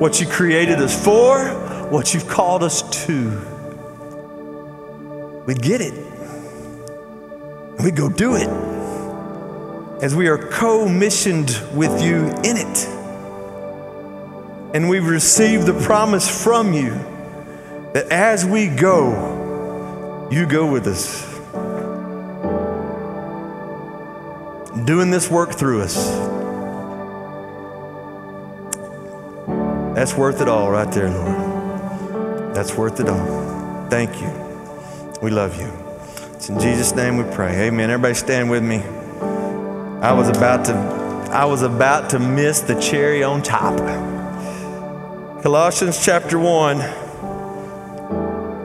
what you created us for, what you've called us to. We get it. We go do it as we are co missioned with you in it. And we've received the promise from you that as we go, you go with us. Doing this work through us. That's worth it all, right there, Lord. That's worth it all. Thank you. We love you. It's in Jesus' name we pray. Amen. Everybody stand with me. I was about to I was about to miss the cherry on top. Colossians chapter 1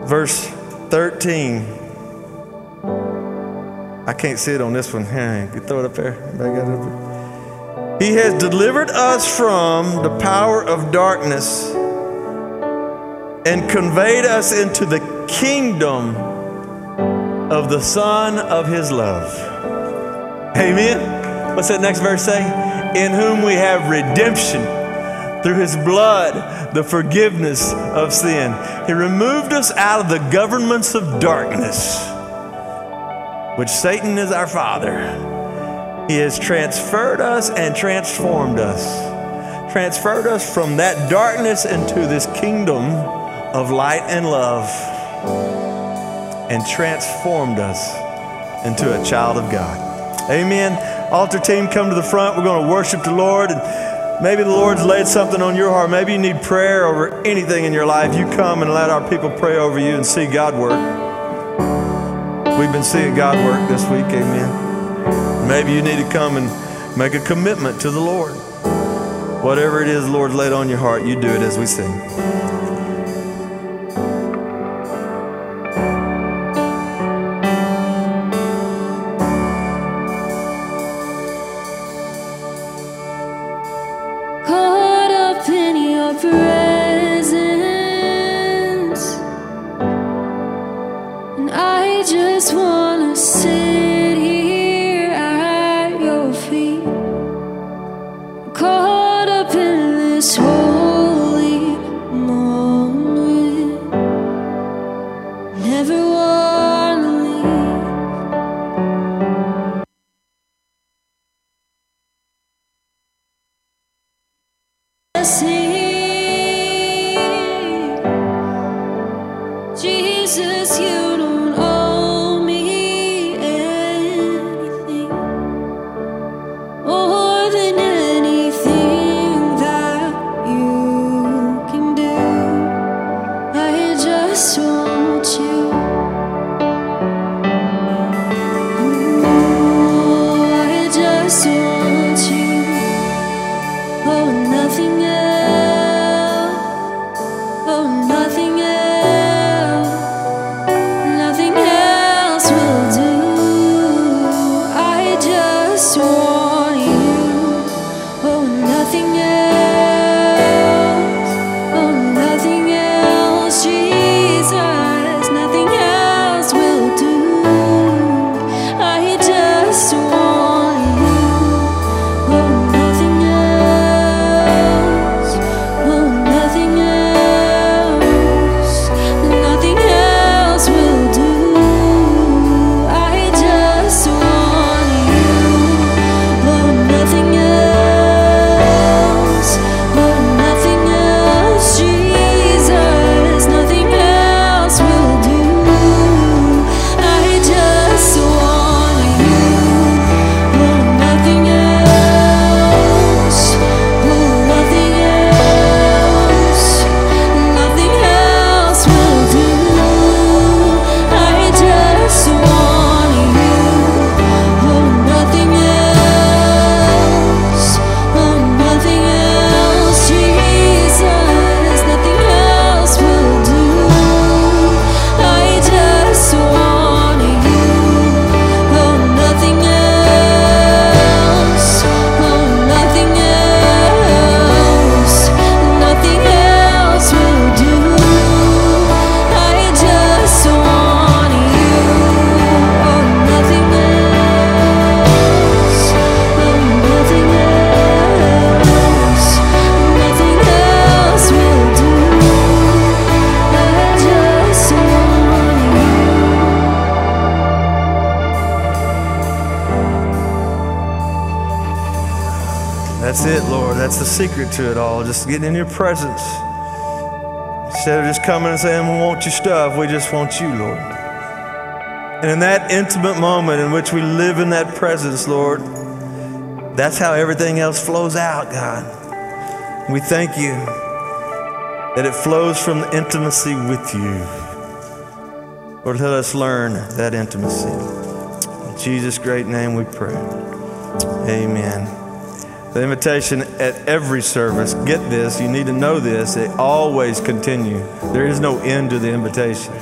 verse 13. I can't see it on this one. Hey, you throw it up there. He has delivered us from the power of darkness and conveyed us into the kingdom of the Son of His love. Amen. What's that next verse say? In whom we have redemption through His blood, the forgiveness of sin. He removed us out of the governments of darkness, which Satan is our father. He has transferred us and transformed us. Transferred us from that darkness into this kingdom of light and love and transformed us into a child of God. Amen. Altar team, come to the front. We're going to worship the Lord. And maybe the Lord's laid something on your heart. Maybe you need prayer over anything in your life. You come and let our people pray over you and see God work. We've been seeing God work this week. Amen. Maybe you need to come and make a commitment to the Lord. Whatever it is the Lord's laid on your heart, you do it as we sing. Just getting in your presence. Instead of just coming and saying, We want your stuff, we just want you, Lord. And in that intimate moment in which we live in that presence, Lord, that's how everything else flows out, God. We thank you that it flows from the intimacy with you. Lord, let us learn that intimacy. In Jesus' great name we pray. Amen. The invitation at every service, get this, you need to know this, they always continue. There is no end to the invitation.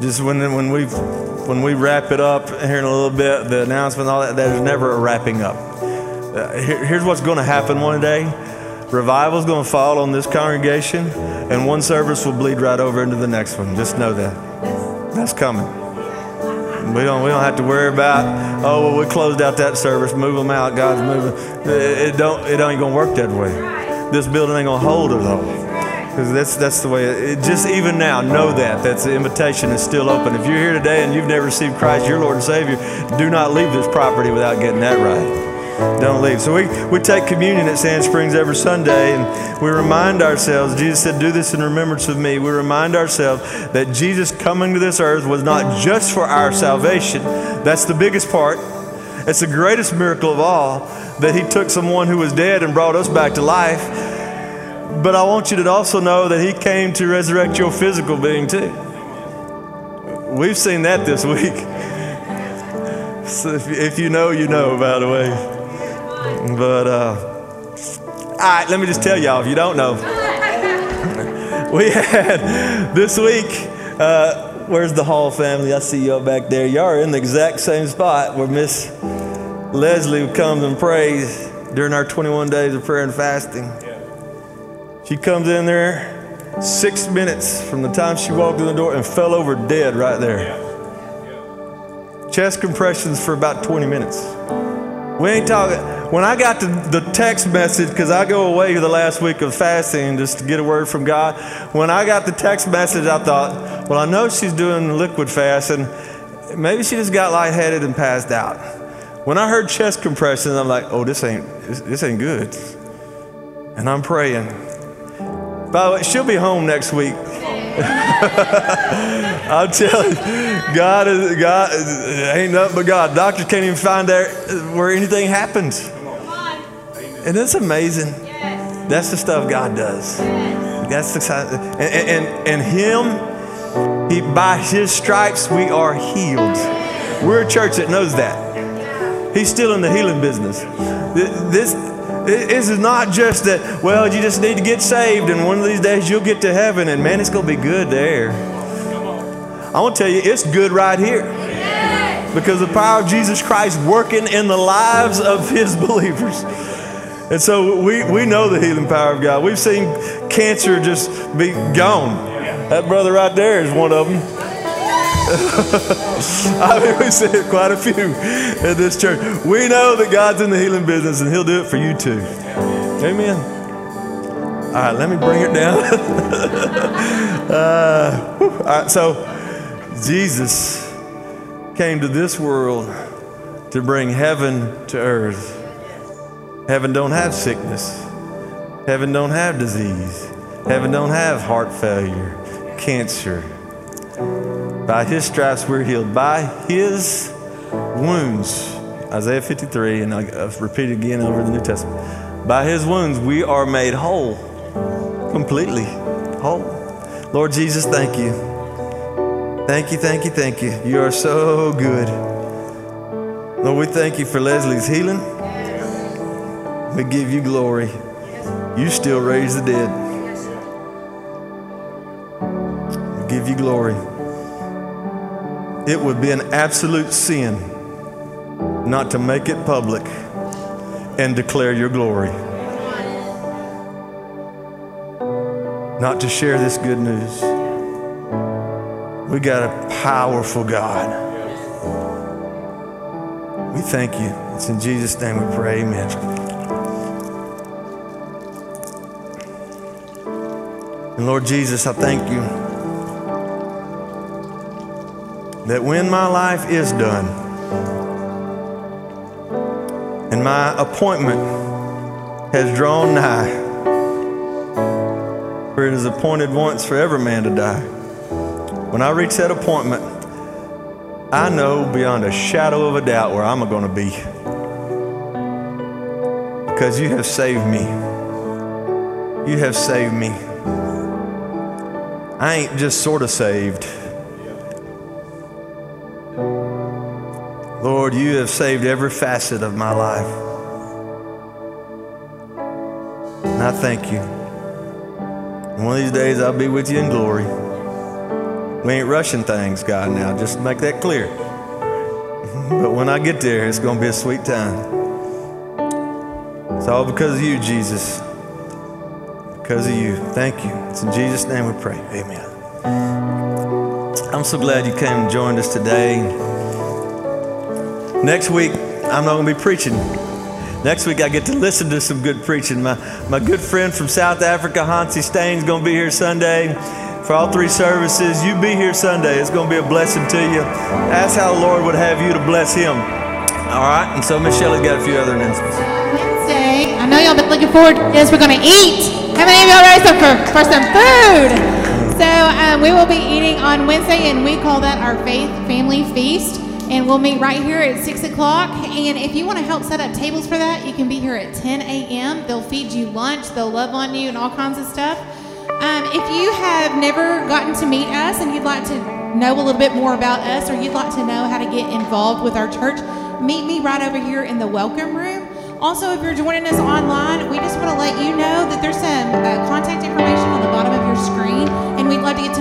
Just when, when, we when we wrap it up here in a little bit, the announcement, all that, there's never a wrapping up. Uh, here- here's what's going to happen one day revival's going to fall on this congregation, and one service will bleed right over into the next one. Just know that. That's coming. We don't, we don't have to worry about, oh, well, we closed out that service, move them out, God's moving. It, it don't, it ain't to work that way. This building ain't to hold it all. Because that's, that's the way, it, it, just even now, know that. That's the invitation is still open. If you're here today and you've never received Christ, your Lord and Savior, do not leave this property without getting that right. Don't leave. So we, we take communion at Sand Springs every Sunday and we remind ourselves, Jesus said, Do this in remembrance of me. We remind ourselves that Jesus coming to this earth was not just for our salvation. That's the biggest part. It's the greatest miracle of all that He took someone who was dead and brought us back to life. But I want you to also know that He came to resurrect your physical being too. We've seen that this <laughs> week. So if, if you know, you know, by the way. But, uh, all right, let me just tell y'all if you don't know. <laughs> we had this week, uh, where's the Hall family? I see y'all back there. Y'all are in the exact same spot where Miss Leslie comes and prays during our 21 days of prayer and fasting. She comes in there six minutes from the time she walked in the door and fell over dead right there. Chest compressions for about 20 minutes. We ain't talking. When I got the, the text message, because I go away the last week of fasting just to get a word from God. When I got the text message, I thought, well, I know she's doing liquid fast, and maybe she just got lightheaded and passed out. When I heard chest compressions, I'm like, oh, this ain't this, this ain't good. And I'm praying. By the way, she'll be home next week. <laughs> I'll tell you, God is God. Ain't nothing but God. Doctors can't even find there where anything happens, and it's amazing. That's the stuff God does. That's the and and, and Him. He by His stripes we are healed. We're a church that knows that. He's still in the healing business. This this is not just that, well, you just need to get saved and one of these days you'll get to heaven and man, it's going to be good there. I want to tell you, it's good right here. Because the power of Jesus Christ working in the lives of his <laughs> believers. And so we, we know the healing power of God. We've seen cancer just be gone. That brother right there is one of them. <laughs> I mean, we see quite a few in this church. We know that God's in the healing business and He'll do it for you too. Amen. All right, let me bring it down. <laughs> uh, all right, so Jesus came to this world to bring heaven to earth. Heaven don't have sickness. Heaven don't have disease. Heaven don't have heart failure, cancer, by his stripes we're healed. By his wounds, Isaiah 53, and I'll repeat it again over the New Testament. By his wounds we are made whole, completely whole. Lord Jesus, thank you. Thank you, thank you, thank you. You are so good. Lord, we thank you for Leslie's healing. We give you glory. You still raise the dead. We give you glory it would be an absolute sin not to make it public and declare your glory. Not to share this good news. We got a powerful God. We thank you. It's in Jesus' name we pray. Amen. And Lord Jesus, I thank you that when my life is done and my appointment has drawn nigh, for it is appointed once for every man to die, when I reach that appointment, I know beyond a shadow of a doubt where I'm going to be. Because you have saved me. You have saved me. I ain't just sort of saved. Lord, you have saved every facet of my life. And I thank you. One of these days I'll be with you in glory. We ain't rushing things, God, now. Just make that clear. <laughs> but when I get there, it's going to be a sweet time. It's all because of you, Jesus. Because of you. Thank you. It's in Jesus' name we pray. Amen. I'm so glad you came and joined us today. Next week, I'm not going to be preaching. Next week, I get to listen to some good preaching. My, my good friend from South Africa, Hansi Stain's going to be here Sunday for all three services. You be here Sunday. It's going to be a blessing to you. Ask how the Lord would have you to bless him. All right? And so Michelle has got a few other announcements. Wednesday, I know y'all been looking forward to this. We're going to eat. How many of y'all ready for, for some food? So um, we will be eating on Wednesday, and we call that our Faith Family Feast. And we'll meet right here at 6 o'clock. And if you want to help set up tables for that, you can be here at 10 a.m. They'll feed you lunch, they'll love on you, and all kinds of stuff. Um, if you have never gotten to meet us and you'd like to know a little bit more about us or you'd like to know how to get involved with our church, meet me right over here in the welcome room. Also, if you're joining us online, we just want to let you know that there's some uh, contact information on the bottom of your screen, and we'd love to get to